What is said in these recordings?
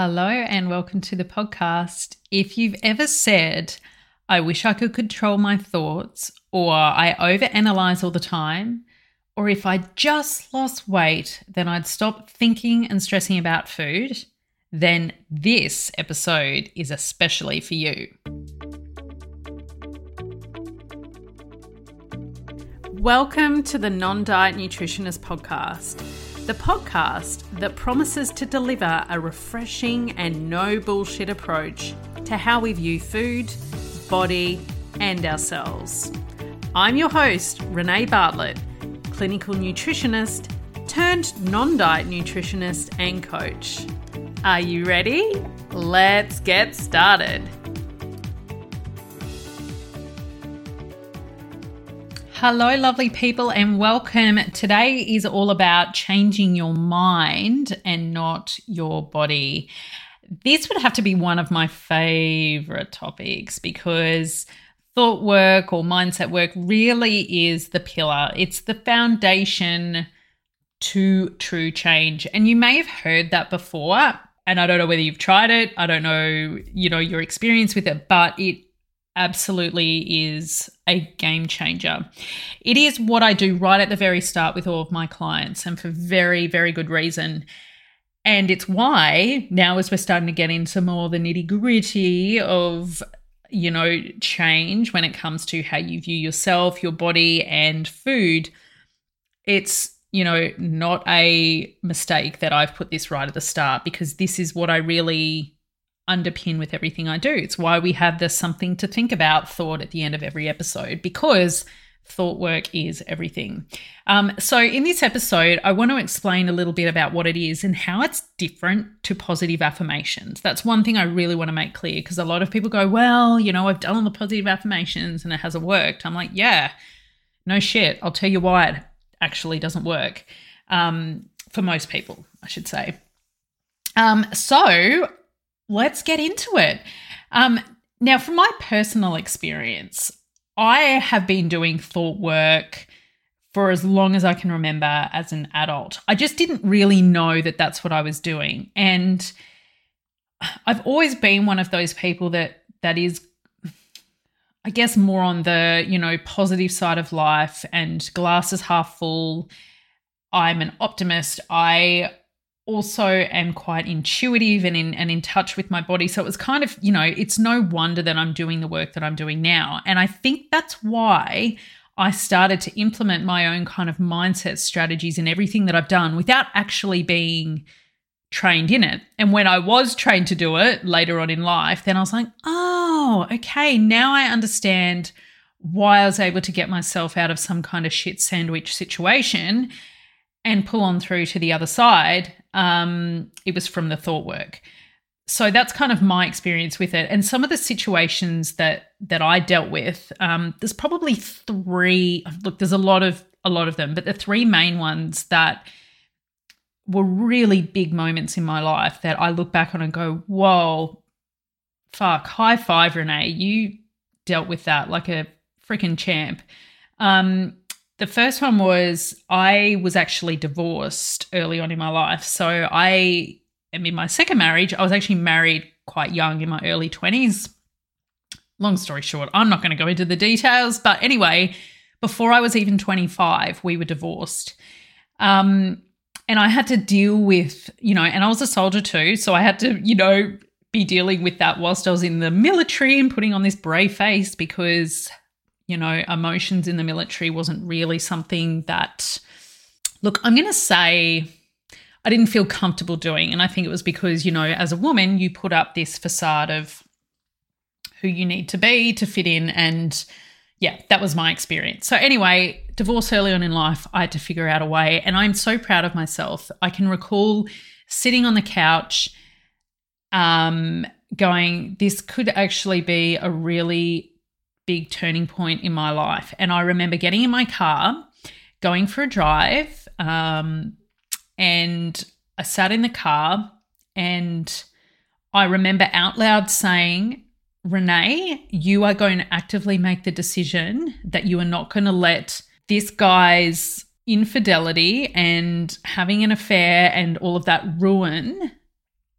Hello, and welcome to the podcast. If you've ever said, I wish I could control my thoughts, or I overanalyze all the time, or if I just lost weight, then I'd stop thinking and stressing about food, then this episode is especially for you. Welcome to the Non Diet Nutritionist Podcast the podcast that promises to deliver a refreshing and no bullshit approach to how we view food, body, and ourselves. I'm your host, Renee Bartlett, clinical nutritionist turned non diet nutritionist and coach. Are you ready? Let's get started. Hello, lovely people, and welcome. Today is all about changing your mind and not your body. This would have to be one of my favorite topics because thought work or mindset work really is the pillar, it's the foundation to true change. And you may have heard that before. And I don't know whether you've tried it. I don't know, you know, your experience with it, but it absolutely is a game changer. It is what I do right at the very start with all of my clients, and for very, very good reason. And it's why now, as we're starting to get into more the nitty gritty of, you know, change when it comes to how you view yourself, your body, and food, it's, you know, not a mistake that I've put this right at the start because this is what I really underpin with everything I do. It's why we have this something to think about thought at the end of every episode because thought work is everything. Um, so, in this episode, I want to explain a little bit about what it is and how it's different to positive affirmations. That's one thing I really want to make clear because a lot of people go, Well, you know, I've done all the positive affirmations and it hasn't worked. I'm like, Yeah, no shit. I'll tell you why it actually doesn't work um, for most people, I should say. Um, so, let's get into it. Um, now, from my personal experience, I have been doing thought work for as long as I can remember as an adult. I just didn't really know that that's what I was doing. And I've always been one of those people that that is I guess more on the, you know, positive side of life and glasses half full. I'm an optimist. I also am quite intuitive and in and in touch with my body. So it was kind of, you know, it's no wonder that I'm doing the work that I'm doing now. And I think that's why I started to implement my own kind of mindset strategies in everything that I've done without actually being trained in it. And when I was trained to do it later on in life, then I was like, oh, okay, now I understand why I was able to get myself out of some kind of shit sandwich situation and pull on through to the other side um, it was from the thought work. So that's kind of my experience with it. And some of the situations that that I dealt with, um, there's probably three. Look, there's a lot of a lot of them, but the three main ones that were really big moments in my life that I look back on and go, "Whoa, fuck! High five, Renee! You dealt with that like a freaking champ." Um, the first one was I was actually divorced early on in my life. So I am in my second marriage. I was actually married quite young in my early 20s. Long story short, I'm not going to go into the details. But anyway, before I was even 25, we were divorced. Um, and I had to deal with, you know, and I was a soldier too. So I had to, you know, be dealing with that whilst I was in the military and putting on this brave face because you know, emotions in the military wasn't really something that, look, I'm going to say I didn't feel comfortable doing. And I think it was because, you know, as a woman, you put up this facade of who you need to be to fit in. And yeah, that was my experience. So, anyway, divorce early on in life, I had to figure out a way. And I'm so proud of myself. I can recall sitting on the couch, um, going, this could actually be a really big turning point in my life. And I remember getting in my car, going for a drive, um, and I sat in the car and I remember out loud saying, Renee, you are going to actively make the decision that you are not going to let this guy's infidelity and having an affair and all of that ruin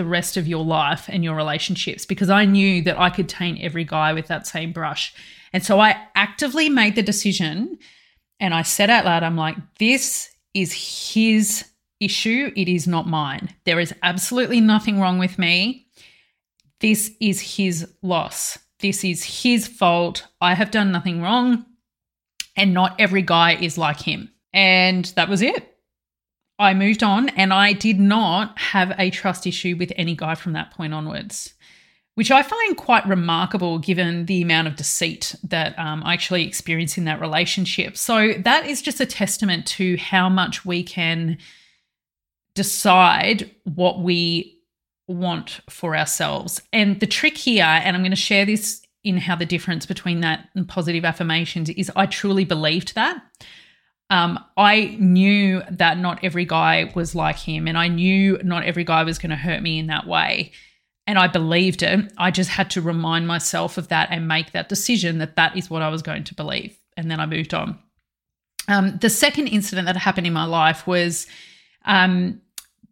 the rest of your life and your relationships because I knew that I could taint every guy with that same brush. And so I actively made the decision and I said out loud, I'm like, this is his issue. It is not mine. There is absolutely nothing wrong with me. This is his loss. This is his fault. I have done nothing wrong. And not every guy is like him. And that was it. I moved on and I did not have a trust issue with any guy from that point onwards, which I find quite remarkable given the amount of deceit that um, I actually experienced in that relationship. So that is just a testament to how much we can decide what we want for ourselves. And the trick here, and I'm going to share this in how the difference between that and positive affirmations is I truly believed that. Um, I knew that not every guy was like him, and I knew not every guy was going to hurt me in that way. And I believed it. I just had to remind myself of that and make that decision that that is what I was going to believe. And then I moved on. Um, the second incident that happened in my life was um,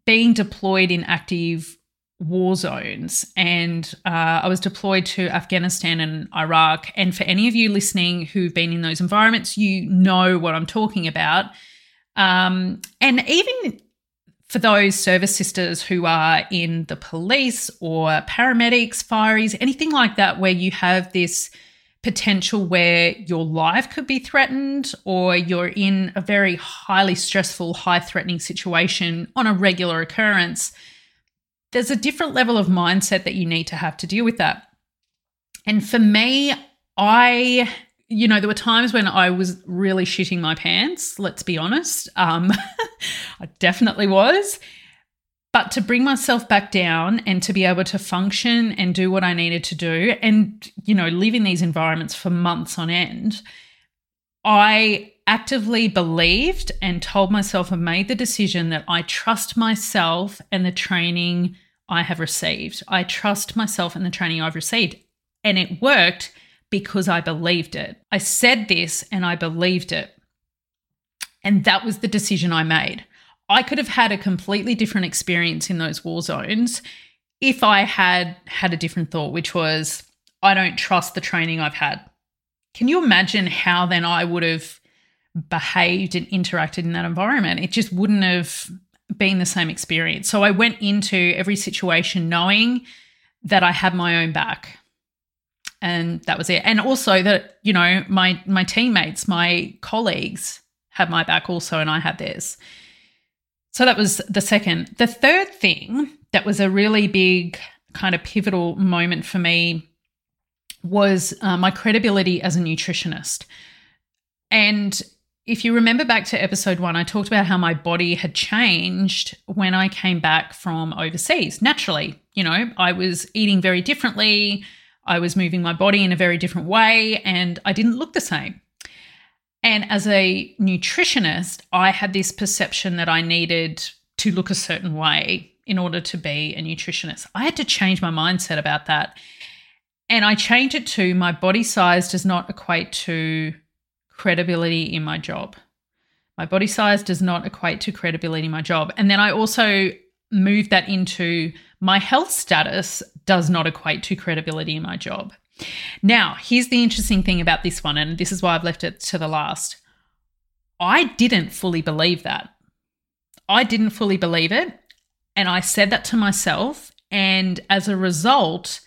being deployed in active war zones. And uh, I was deployed to Afghanistan and Iraq. And for any of you listening who've been in those environments, you know what I'm talking about. Um, and even for those service sisters who are in the police or paramedics, fireys, anything like that, where you have this potential where your life could be threatened or you're in a very highly stressful, high threatening situation on a regular occurrence there's a different level of mindset that you need to have to deal with that. And for me, I, you know, there were times when I was really shitting my pants, let's be honest. Um, I definitely was. But to bring myself back down and to be able to function and do what I needed to do and, you know, live in these environments for months on end, I actively believed and told myself and made the decision that I trust myself and the training I have received. I trust myself and the training I've received. And it worked because I believed it. I said this and I believed it. And that was the decision I made. I could have had a completely different experience in those war zones if I had had a different thought, which was, I don't trust the training I've had. Can you imagine how then I would have behaved and interacted in that environment. It just wouldn't have been the same experience. So I went into every situation knowing that I had my own back. And that was it. And also that, you know, my my teammates, my colleagues had my back also and I had theirs. So that was the second. The third thing that was a really big kind of pivotal moment for me was uh, my credibility as a nutritionist. And if you remember back to episode one, I talked about how my body had changed when I came back from overseas. Naturally, you know, I was eating very differently, I was moving my body in a very different way, and I didn't look the same. And as a nutritionist, I had this perception that I needed to look a certain way in order to be a nutritionist. I had to change my mindset about that. And I changed it to my body size does not equate to credibility in my job. My body size does not equate to credibility in my job. And then I also move that into my health status does not equate to credibility in my job. Now, here's the interesting thing about this one, and this is why I've left it to the last. I didn't fully believe that. I didn't fully believe it. And I said that to myself. And as a result,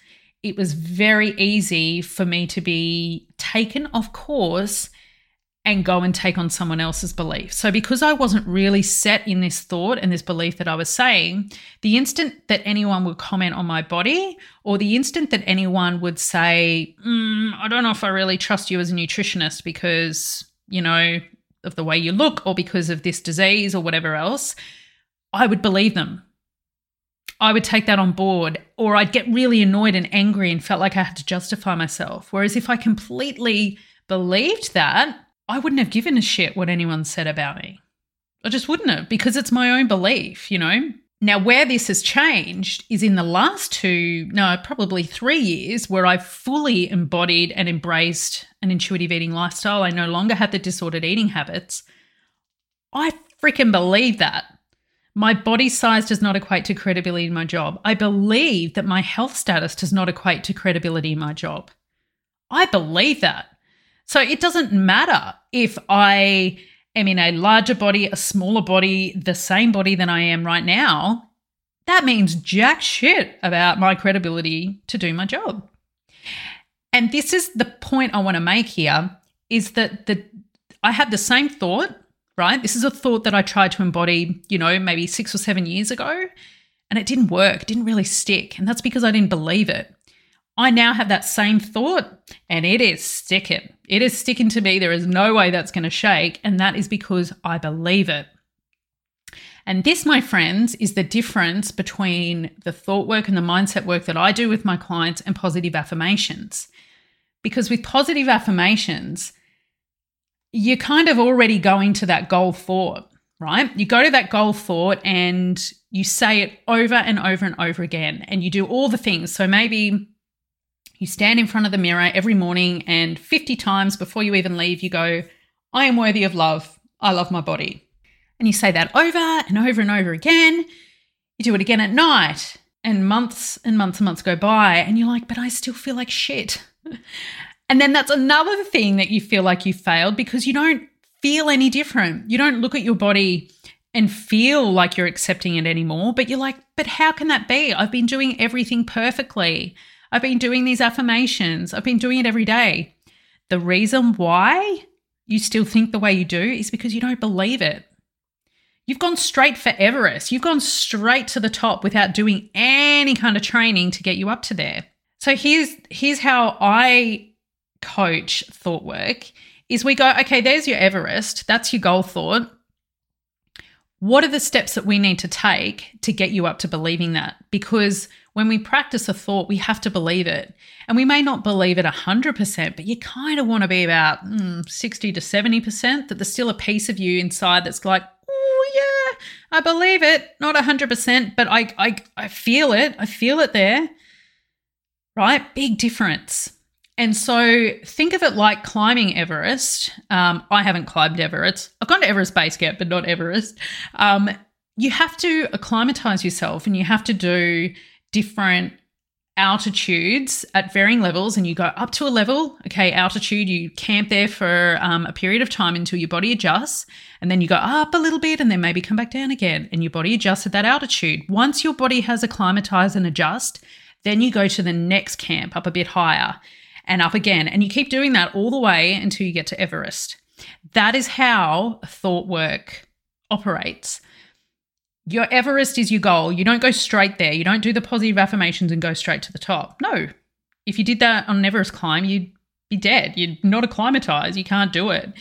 it was very easy for me to be taken off course and go and take on someone else's belief. So, because I wasn't really set in this thought and this belief that I was saying, the instant that anyone would comment on my body, or the instant that anyone would say, mm, I don't know if I really trust you as a nutritionist because, you know, of the way you look or because of this disease or whatever else, I would believe them. I would take that on board, or I'd get really annoyed and angry and felt like I had to justify myself. Whereas if I completely believed that, I wouldn't have given a shit what anyone said about me. I just wouldn't have because it's my own belief, you know? Now, where this has changed is in the last two, no, probably three years, where I've fully embodied and embraced an intuitive eating lifestyle. I no longer have the disordered eating habits. I freaking believe that. My body size does not equate to credibility in my job. I believe that my health status does not equate to credibility in my job. I believe that. So it doesn't matter if I am in a larger body, a smaller body, the same body than I am right now. That means jack shit about my credibility to do my job. And this is the point I want to make here is that the I had the same thought, right? This is a thought that I tried to embody, you know, maybe 6 or 7 years ago, and it didn't work, didn't really stick, and that's because I didn't believe it. I now have that same thought and it is sticking. It is sticking to me. There is no way that's going to shake. And that is because I believe it. And this, my friends, is the difference between the thought work and the mindset work that I do with my clients and positive affirmations. Because with positive affirmations, you're kind of already going to that goal thought, right? You go to that goal thought and you say it over and over and over again, and you do all the things. So maybe you stand in front of the mirror every morning, and 50 times before you even leave, you go, I am worthy of love. I love my body. And you say that over and over and over again. You do it again at night, and months and months and months go by, and you're like, but I still feel like shit. and then that's another thing that you feel like you failed because you don't feel any different. You don't look at your body and feel like you're accepting it anymore, but you're like, but how can that be? I've been doing everything perfectly. I've been doing these affirmations, I've been doing it every day. The reason why you still think the way you do is because you don't believe it. You've gone straight for Everest. You've gone straight to the top without doing any kind of training to get you up to there. So here's here's how I coach thought work is we go, okay, there's your Everest. That's your goal thought. What are the steps that we need to take to get you up to believing that? Because when we practice a thought, we have to believe it. And we may not believe it 100%, but you kind of want to be about mm, 60 to 70% that there's still a piece of you inside that's like, oh, yeah, I believe it. Not 100%, but I, I, I feel it. I feel it there. Right? Big difference. And so think of it like climbing Everest. Um, I haven't climbed Everest. I've gone to Everest Base Camp, but not Everest. Um, you have to acclimatize yourself and you have to do different altitudes at varying levels and you go up to a level okay altitude you camp there for um, a period of time until your body adjusts and then you go up a little bit and then maybe come back down again and your body adjusts at that altitude. Once your body has acclimatized and adjust then you go to the next camp up a bit higher and up again and you keep doing that all the way until you get to everest. That is how thought work operates your Everest is your goal. You don't go straight there. You don't do the positive affirmations and go straight to the top. No. If you did that on an Everest climb, you'd be dead. You're not acclimatized. You can't do it.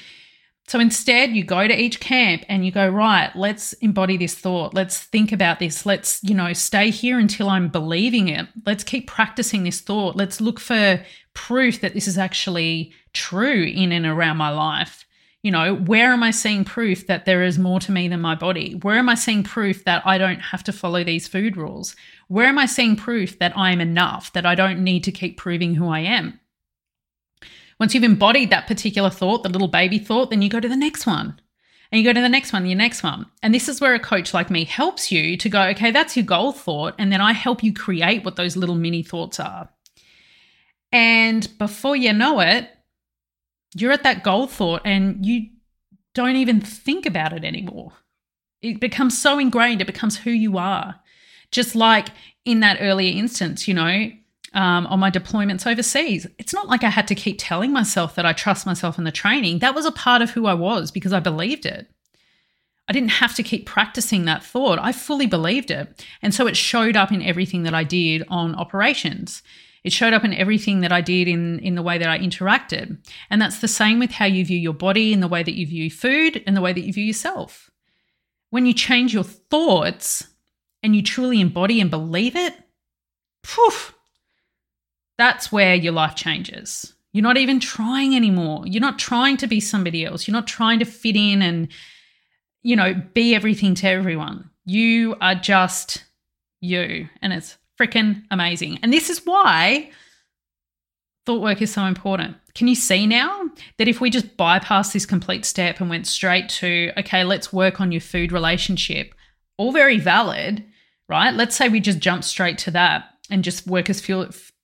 So instead, you go to each camp and you go, right, let's embody this thought. Let's think about this. Let's, you know, stay here until I'm believing it. Let's keep practicing this thought. Let's look for proof that this is actually true in and around my life. You know, where am I seeing proof that there is more to me than my body? Where am I seeing proof that I don't have to follow these food rules? Where am I seeing proof that I'm enough, that I don't need to keep proving who I am? Once you've embodied that particular thought, the little baby thought, then you go to the next one. And you go to the next one, your next one. And this is where a coach like me helps you to go, okay, that's your goal thought. And then I help you create what those little mini thoughts are. And before you know it, you're at that goal thought and you don't even think about it anymore. It becomes so ingrained, it becomes who you are. Just like in that earlier instance, you know, um, on my deployments overseas, it's not like I had to keep telling myself that I trust myself in the training. That was a part of who I was because I believed it. I didn't have to keep practicing that thought. I fully believed it. And so it showed up in everything that I did on operations. It showed up in everything that I did in, in the way that I interacted. And that's the same with how you view your body, in the way that you view food, and the way that you view yourself. When you change your thoughts and you truly embody and believe it, poof, that's where your life changes. You're not even trying anymore. You're not trying to be somebody else. You're not trying to fit in and, you know, be everything to everyone. You are just you. And it's freaking amazing. And this is why thought work is so important. Can you see now that if we just bypass this complete step and went straight to, okay, let's work on your food relationship, all very valid, right? Let's say we just jump straight to that and just work as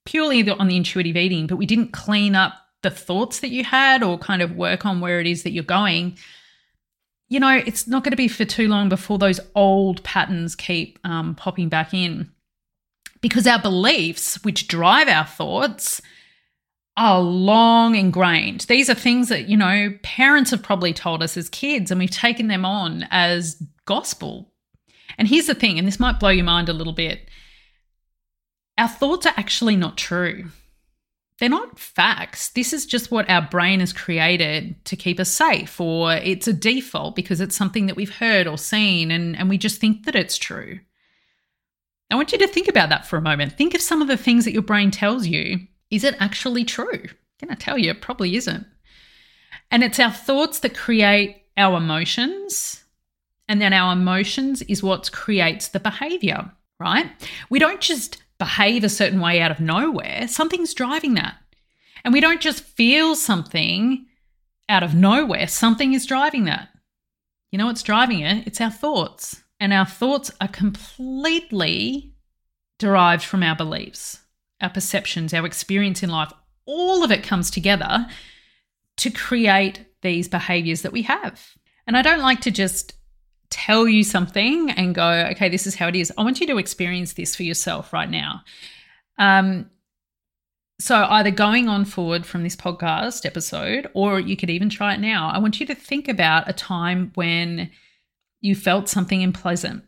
purely on the intuitive eating, but we didn't clean up the thoughts that you had or kind of work on where it is that you're going. You know, it's not going to be for too long before those old patterns keep um, popping back in because our beliefs, which drive our thoughts, are long ingrained. These are things that, you know, parents have probably told us as kids, and we've taken them on as gospel. And here's the thing, and this might blow your mind a little bit our thoughts are actually not true. They're not facts. This is just what our brain has created to keep us safe, or it's a default because it's something that we've heard or seen, and, and we just think that it's true. I want you to think about that for a moment. Think of some of the things that your brain tells you. Is it actually true? Can I tell you, it probably isn't. And it's our thoughts that create our emotions. And then our emotions is what creates the behavior, right? We don't just behave a certain way out of nowhere, something's driving that. And we don't just feel something out of nowhere, something is driving that. You know what's driving it? It's our thoughts. And our thoughts are completely derived from our beliefs, our perceptions, our experience in life. All of it comes together to create these behaviors that we have. And I don't like to just tell you something and go, okay, this is how it is. I want you to experience this for yourself right now. Um, so, either going on forward from this podcast episode, or you could even try it now. I want you to think about a time when you felt something unpleasant.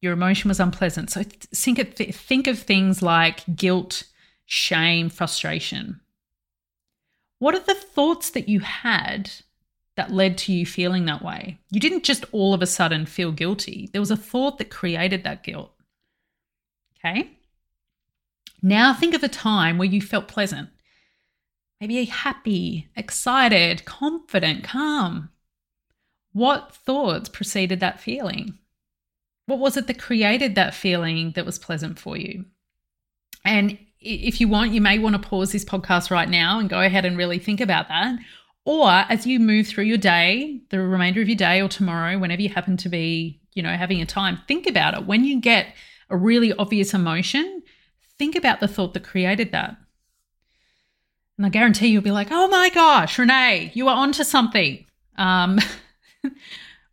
Your emotion was unpleasant. So think of, think of things like guilt, shame, frustration. What are the thoughts that you had that led to you feeling that way? You didn't just all of a sudden feel guilty, there was a thought that created that guilt. Okay? Now think of a time where you felt pleasant. Maybe happy, excited, confident, calm. What thoughts preceded that feeling? What was it that created that feeling that was pleasant for you? And if you want, you may want to pause this podcast right now and go ahead and really think about that. Or as you move through your day, the remainder of your day or tomorrow, whenever you happen to be, you know, having a time, think about it. When you get a really obvious emotion, think about the thought that created that. And I guarantee you'll be like, oh my gosh, Renee, you are onto something. Um,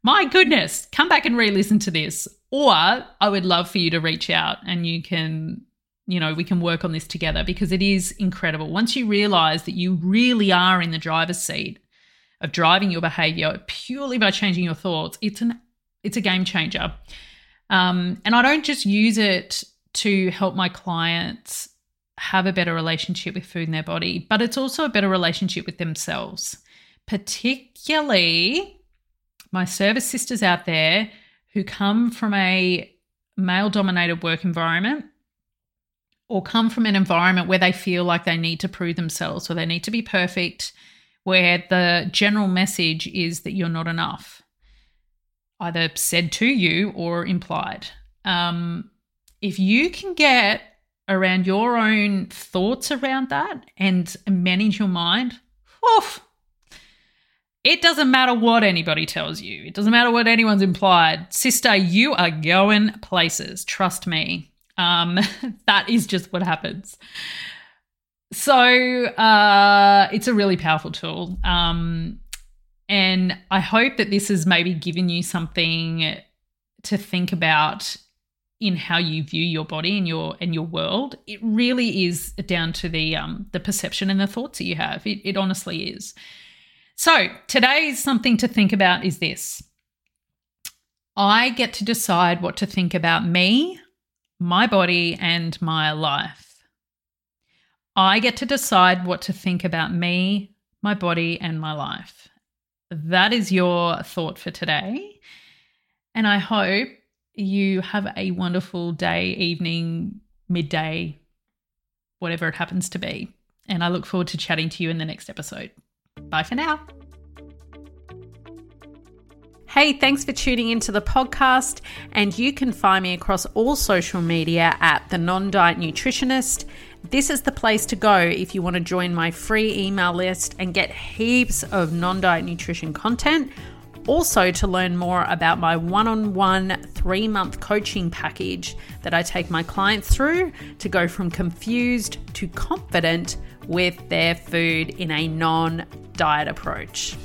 my goodness, come back and re listen to this. Or I would love for you to reach out and you can, you know, we can work on this together because it is incredible. Once you realize that you really are in the driver's seat of driving your behavior purely by changing your thoughts, it's an it's a game changer. Um, and I don't just use it to help my clients have a better relationship with food in their body, but it's also a better relationship with themselves, particularly my service sisters out there who come from a male dominated work environment or come from an environment where they feel like they need to prove themselves or they need to be perfect, where the general message is that you're not enough, either said to you or implied. Um, if you can get around your own thoughts around that and manage your mind, oof, it doesn't matter what anybody tells you. It doesn't matter what anyone's implied. Sister, you are going places. Trust me. Um, that is just what happens. So uh, it's a really powerful tool. Um, and I hope that this has maybe given you something to think about in how you view your body and your and your world. It really is down to the um, the perception and the thoughts that you have. It, it honestly is. So, today's something to think about is this I get to decide what to think about me, my body, and my life. I get to decide what to think about me, my body, and my life. That is your thought for today. And I hope you have a wonderful day, evening, midday, whatever it happens to be. And I look forward to chatting to you in the next episode. Bye for now. Hey, thanks for tuning into the podcast. And you can find me across all social media at The Non Diet Nutritionist. This is the place to go if you want to join my free email list and get heaps of non diet nutrition content Also, to learn more about my one on one three month coaching package that I take my clients through to go from confused to confident with their food in a non diet approach.